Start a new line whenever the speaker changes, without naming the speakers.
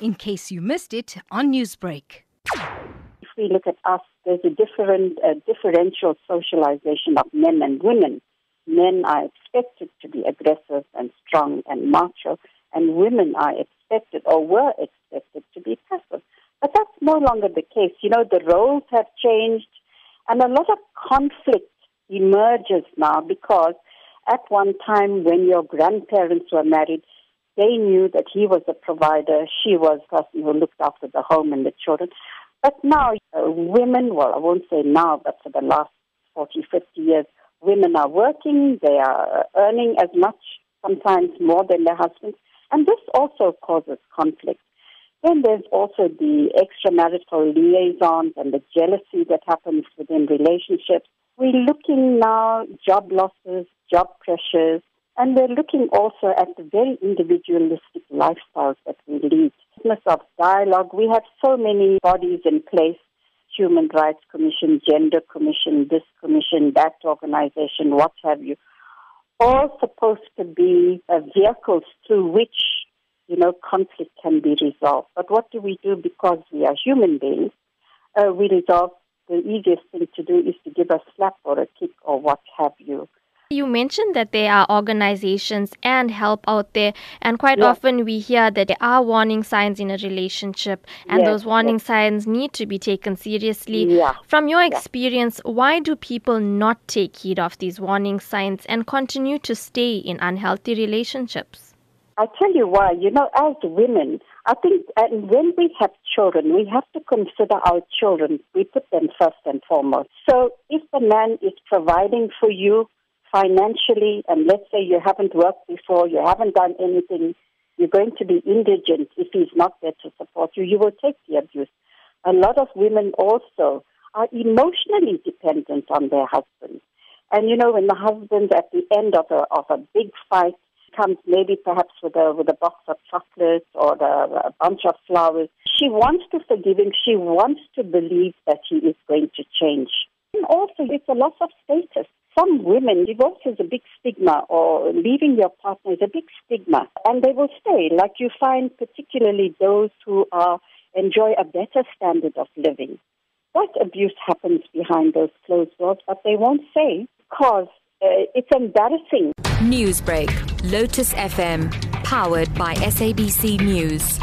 in case you missed it on Newsbreak.
If we look at us, there's a different, differential socialization of men and women. Men are expected to be aggressive and strong and macho, and women are expected or were expected to be passive. But that's no longer the case. You know, the roles have changed, and a lot of conflict emerges now because at one time when your grandparents were married, they knew that he was a provider, she was the person who looked after the home and the children. But now, uh, women, well, I won't say now, but for the last 40, 50 years, women are working, they are earning as much, sometimes more than their husbands, and this also causes conflict. Then there's also the extramarital liaisons and the jealousy that happens within relationships. We're looking now job losses, job pressures, and we're looking also at the very individualistic lifestyles that we lead. Business of dialogue, we have so many bodies in place, Human Rights Commission, Gender Commission, this commission, that organization, what have you, all supposed to be uh, vehicles through which, you know, conflict can be resolved. But what do we do because we are human beings? Uh, we resolve, the easiest thing to do is to give a slap or a kick or what have you.
You mentioned that there are organizations and help out there, and quite yes. often we hear that there are warning signs in a relationship, and yes, those warning yes. signs need to be taken seriously.
Yeah.
From your experience, why do people not take heed of these warning signs and continue to stay in unhealthy relationships?
I tell you why. You know, as women, I think and when we have children, we have to consider our children. We put them first and foremost. So if the man is providing for you, financially, and let's say you haven't worked before, you haven't done anything, you're going to be indigent if he's not there to support you, you will take the abuse. A lot of women also are emotionally dependent on their husbands. And you know, when the husband at the end of a, of a big fight comes maybe perhaps with a, with a box of chocolates or the, a bunch of flowers, she wants to forgive him. She wants to believe that he is going to change. And also, it's a loss of status some women, divorce is a big stigma, or leaving your partner is a big stigma, and they will stay. Like you find, particularly those who are enjoy a better standard of living. That abuse happens behind those closed doors, but they won't say because uh, it's embarrassing.
Newsbreak, Lotus FM, powered by SABC News.